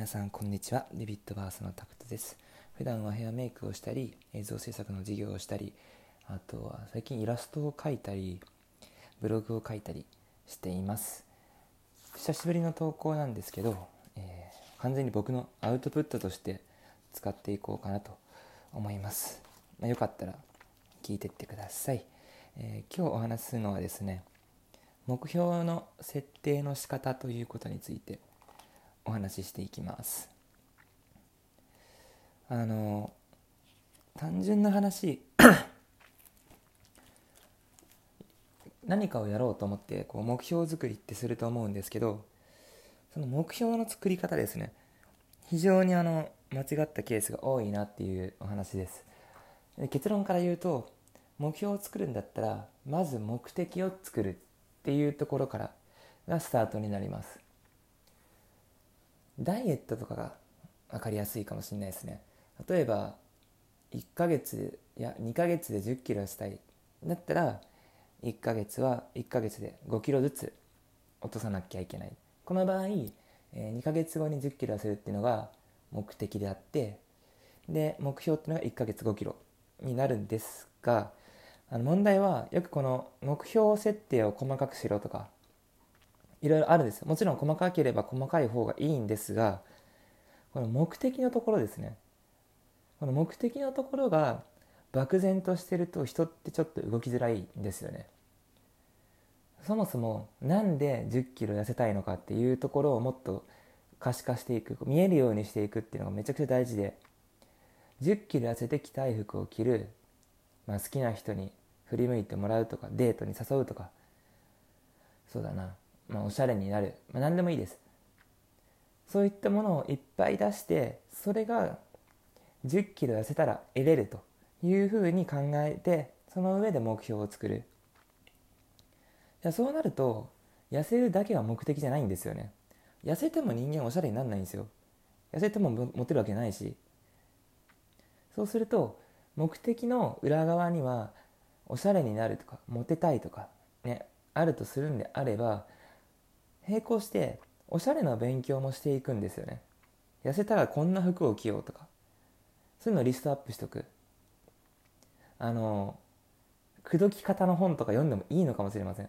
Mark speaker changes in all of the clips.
Speaker 1: 皆さんこんにちは。ビビットバースのタクトです。普段はヘアメイクをしたり映像制作の授業をしたりあとは最近イラストを描いたりブログを書いたりしています。久しぶりの投稿なんですけど、えー、完全に僕のアウトプットとして使っていこうかなと思います、まあ、よかったら聞いてってください、えー、今日お話しするのはですね目標の設定の仕方ということについてお話ししていきます。あの単純な話 何かをやろうと思ってこう目標作りってすると思うんですけどその目標の作り方ですね。非常にあの間違ったケースが多いなっていうお話です。結論から言うと目標を作るんだったらまず目的を作るっていうところからがスタートになります。ダイエットとかが分かりやすいかもしれないですね。例えば1ヶ月や2ヶ月で1 0キロしたいだったら1ヶ月は1ヶ月で5キロずつ落とさなきゃいけない。この場合2ヶ月後に1 0キロ痩せるっていうのが目的であってで目標っていうのが1ヶ月5キロになるんですがあの問題はよくこの目標設定を細かくしろとかいろいろあるんですもちろん細かければ細かい方がいいんですがこの目的のところですね。この目的のところが漠然としてると人ってちょっと動きづらいんですよね。そもそもなんで1 0キロ痩せたいのかっていうところをもっと可視化していく見えるようにしていくっていうのがめちゃくちゃ大事で1 0キロ痩せて着たい服を着る、まあ、好きな人に振り向いてもらうとかデートに誘うとかそうだな、まあ、おしゃれになる、まあ、何でもいいです。そういったものをいっぱい出してそれが1 0キロ痩せたら得れるというふうに考えてその上で目標を作る。そうなると痩せるだけが目的じゃないんですよね。痩せても人間おしゃれにならないんですよ。痩せてもモテるわけないし。そうすると目的の裏側にはおしゃれになるとかモテたいとかねあるとするんであれば並行しておしゃれな勉強もしていくんですよね。痩せたらこんな服を着ようとか。そういうのをリストアップしとく。あの口説き方の本とか読んでもいいのかもしれません。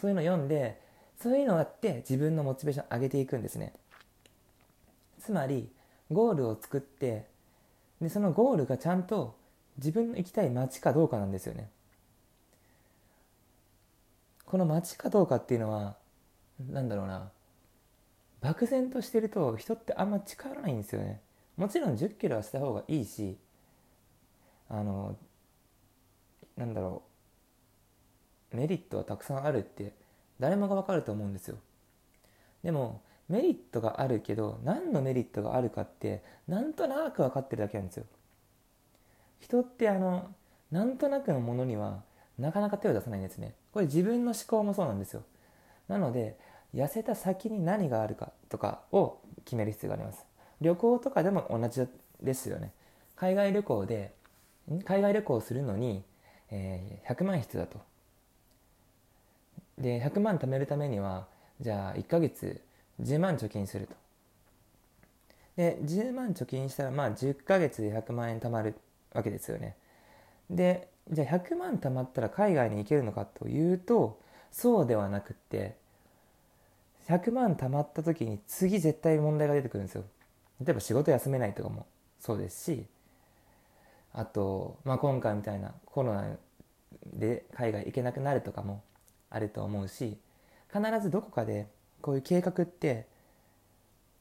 Speaker 1: そういうの読んでそういうのをやって自分のモチベーション上げていくんですね。つまりゴールを作ってでそのゴールがちゃんと自分の行きたい街かどうかなんですよね。この街かどうかっていうのは何だろうな。漠然としてると人ってあんま近寄らないんですよね。もちろん1 0キロはした方がいいしあのなんだろう。メリットはたくさんあるって誰もが分かると思うんですよ。でもメリットがあるけど何のメリットがあるかってなんとなく分かってるだけなんですよ。人ってあのなんとなくのものにはなかなか手を出さないんですね。これ自分の思考もそうなんですよ。なので痩せた先に何があるかとかを決める必要があります。旅行とかでも同じですよね。海外旅行で海外旅行をするのに、えー、100万必要だと。で100万貯めるためにはじゃあ1ヶ月10万貯金すると。で10万貯金したらまあ10ヶ月で100万円貯まるわけですよね。でじゃあ100万貯まったら海外に行けるのかというとそうではなくって100万貯まった時に次絶対問題が出てくるんですよ。例えば仕事休めないとかもそうですしあと、まあ、今回みたいなコロナで海外行けなくなるとかもあると思うし必ずどこかでこういう計画って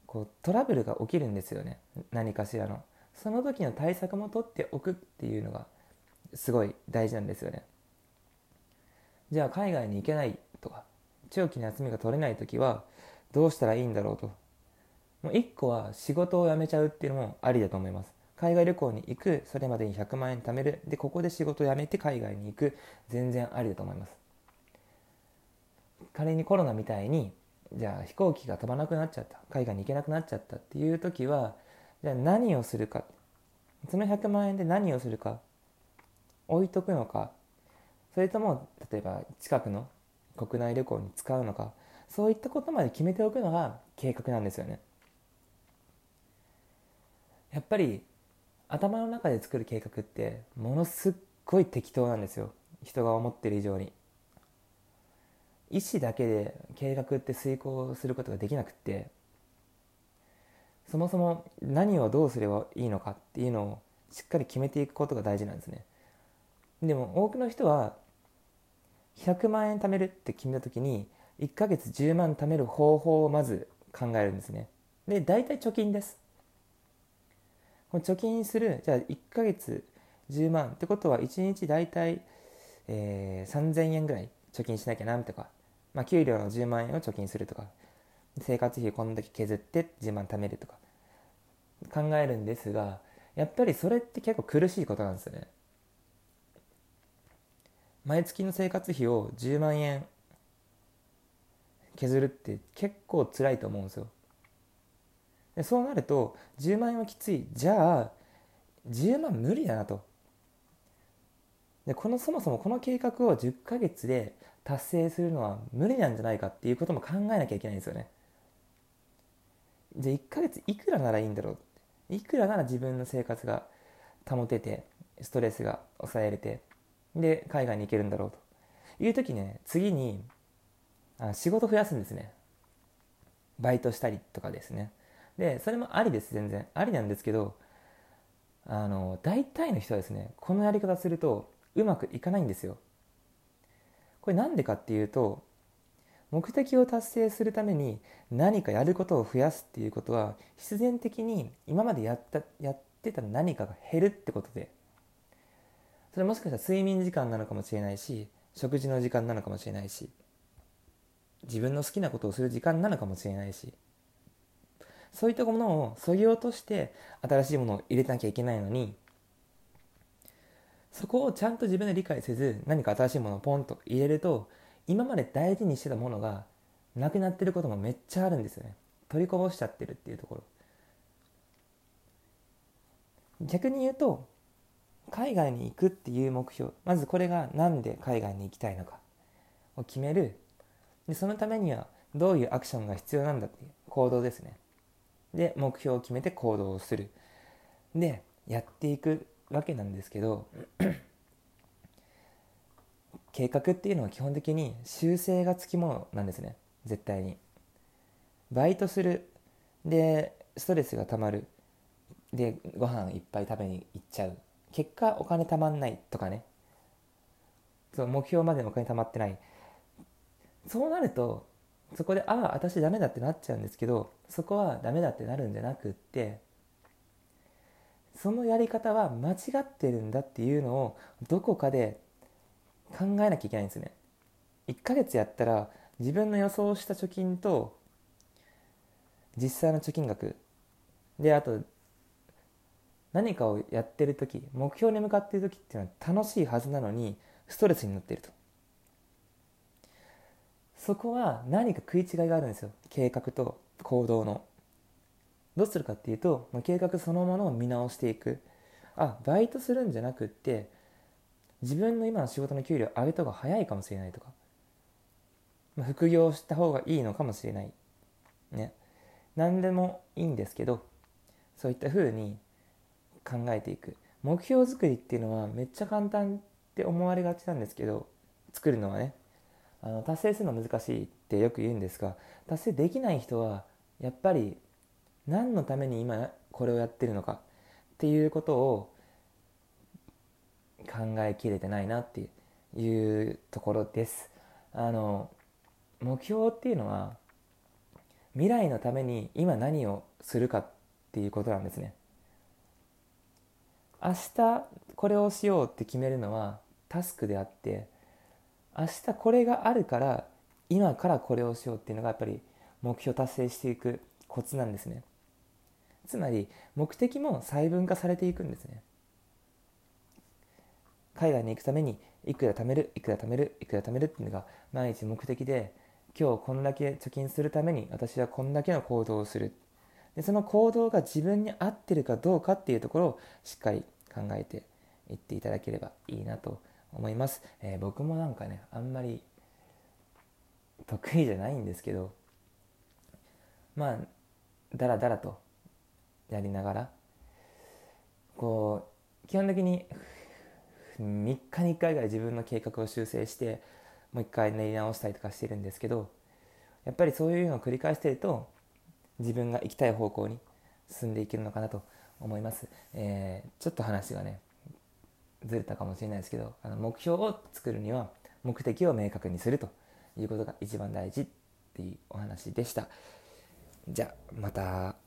Speaker 1: こうトラブルが起きるんですよね。何かしらの。その時の対策も取っておくっていうのがすごい大事なんですよね。じゃあ海外に行けないとか長期の休みが取れない時はどうしたらいいんだろうと。もう1個は仕事を辞めちゃうっていうのもありだと思います。海外旅行に行くそれまでに100万円貯める。でここで仕事を辞めて海外に行く。全然ありだと思います。仮にコロナみたいにじゃあ飛行機が飛ばなくなっちゃった。海外に行けなくなっちゃったっていう時はじゃあ何をするか。その100万円で何をするか。置いとくのか。それとも例えば近くの国内旅行に使うのかそういったことまで決めておくのが計画なんですよね。やっぱり頭の中で作る計画ってものすっごい適当なんですよ。人が思ってる以上に。意思だけで計画って遂行することができなくってそもそも何をどうすればいいのかっていうのをしっかり決めていくことが大事なんですね。でも多くの人は100万円貯めるって決めた時に1ヶ月10万貯める方法をまず考えるんですね。で大体貯金です。この貯金するじゃあ1ヶ月10万ってことは1日大体、えー、3000円ぐらい貯金しなきゃなとか、まあ、給料の10万円を貯金するとか生活費こんだけ削って10万貯めるとか考えるんですがやっぱりそれって結構苦しいことなんですよね。毎月の生活費を10万円削るって結構辛いと思うんですよ。でそうなると10万円はきつい。じゃあ10万無理だなと。でこのそもそもこの計画を10ヶ月で達成するのは無理なんじゃないかっていうことも考えなきゃいけないんですよね。じゃあ1ヶ月いくらならいいんだろう。いくらなら自分の生活が保ててストレスが抑えれてで海外に行けるんだろうと。いう時ね次にあ仕事増やすんですね。バイトしたりとかですね。でそれもありです全然。ありなんですけどあの大体の人はですねこのやり方するとうまくいかないんですよ。これなんでかっていうと目的を達成するために何かやることを増やすっていうことは必然的に今までやったやってた何かが減るってことでそれもしかしたら睡眠時間なのかもしれないし食事の時間なのかもしれないし自分の好きなことをする時間なのかもしれないしそういったものをそぎ落として新しいものを入れなきゃいけないのにそこをちゃんと自分で理解せず何か新しいものをポンと入れると今まで大事にしてたものがなくなってることもめっちゃあるんですよね。取りこぼしちゃってるっていうところ。逆に言うと海外に行くっていう目標まずこれが何で海外に行きたいのかを決める。でそのためにはどういうアクションが必要なんだっていう行動ですね。で目標を決めて行動をする。でやっていくわけなんですけど 計画っていうのは基本的に修正がつきものなんですね。絶対に。バイトする。でストレスがたまる。でご飯いっぱい食べに行っちゃう。結果お金たまんないとかね。そう目標までお金たまってない。そうなるとそこでああ私ダメだってなっちゃうんですけどそこはダメだってなるんじゃなくってそのやり方は間違ってるんだっていうのをどこかで考えなきゃいけないんですね。1ヶ月やったら自分の予想した貯金と実際の貯金額。であと何かをやってる時目標に向かっている時っていうのは楽しいはずなのにストレスになっていると。そこは何か食い違いがあるんですよ。計画と行動の。どうするかっていうと計画そのものを見直していく。あバイトするんじゃなくって自分の今の仕事の給料上げた方が早いかもしれないとか、まあ、副業した方がいいのかもしれない。ね。何でもいいんですけどそういったふうに考えていく目標作りっていうのはめっちゃ簡単って思われがちなんですけど作るのはねあの達成するの難しいってよく言うんですが達成できない人はやっぱり何のために今これをやってるのかっていうことを考えきれてないなっていうところです。あの目標っていうのは未来のために今何をするかっていうことなんですね。明日これをしようって決めるのはタスクであって明日これがあるから今からこれをしようっていうのがやっぱり目標達成していくコツなんですね。つまり目的も細分化されていくんですね。海外に行くためにいくら貯めるいくら貯めるいくら貯めるっていうのが毎日目的で今日こんだけ貯金するために私はこんだけの行動をする。でその行動が自分に合ってるかどうかっていうところをしっかり考えていっていただければいいなと思います、えー、僕もなんかねあんまり得意じゃないんですけどまあだらだらとやりながらこう基本的に3日に1回ぐらい自分の計画を修正してもう一回練り直したりとかしてるんですけどやっぱりそういうのを繰り返してると自分が行きたい方向に進んでいけるのかなと思います、えー、ちょっと話がねずれたかもしれないですけどあの目標を作るには目的を明確にするということが一番大事っていうお話でした。じゃあまた。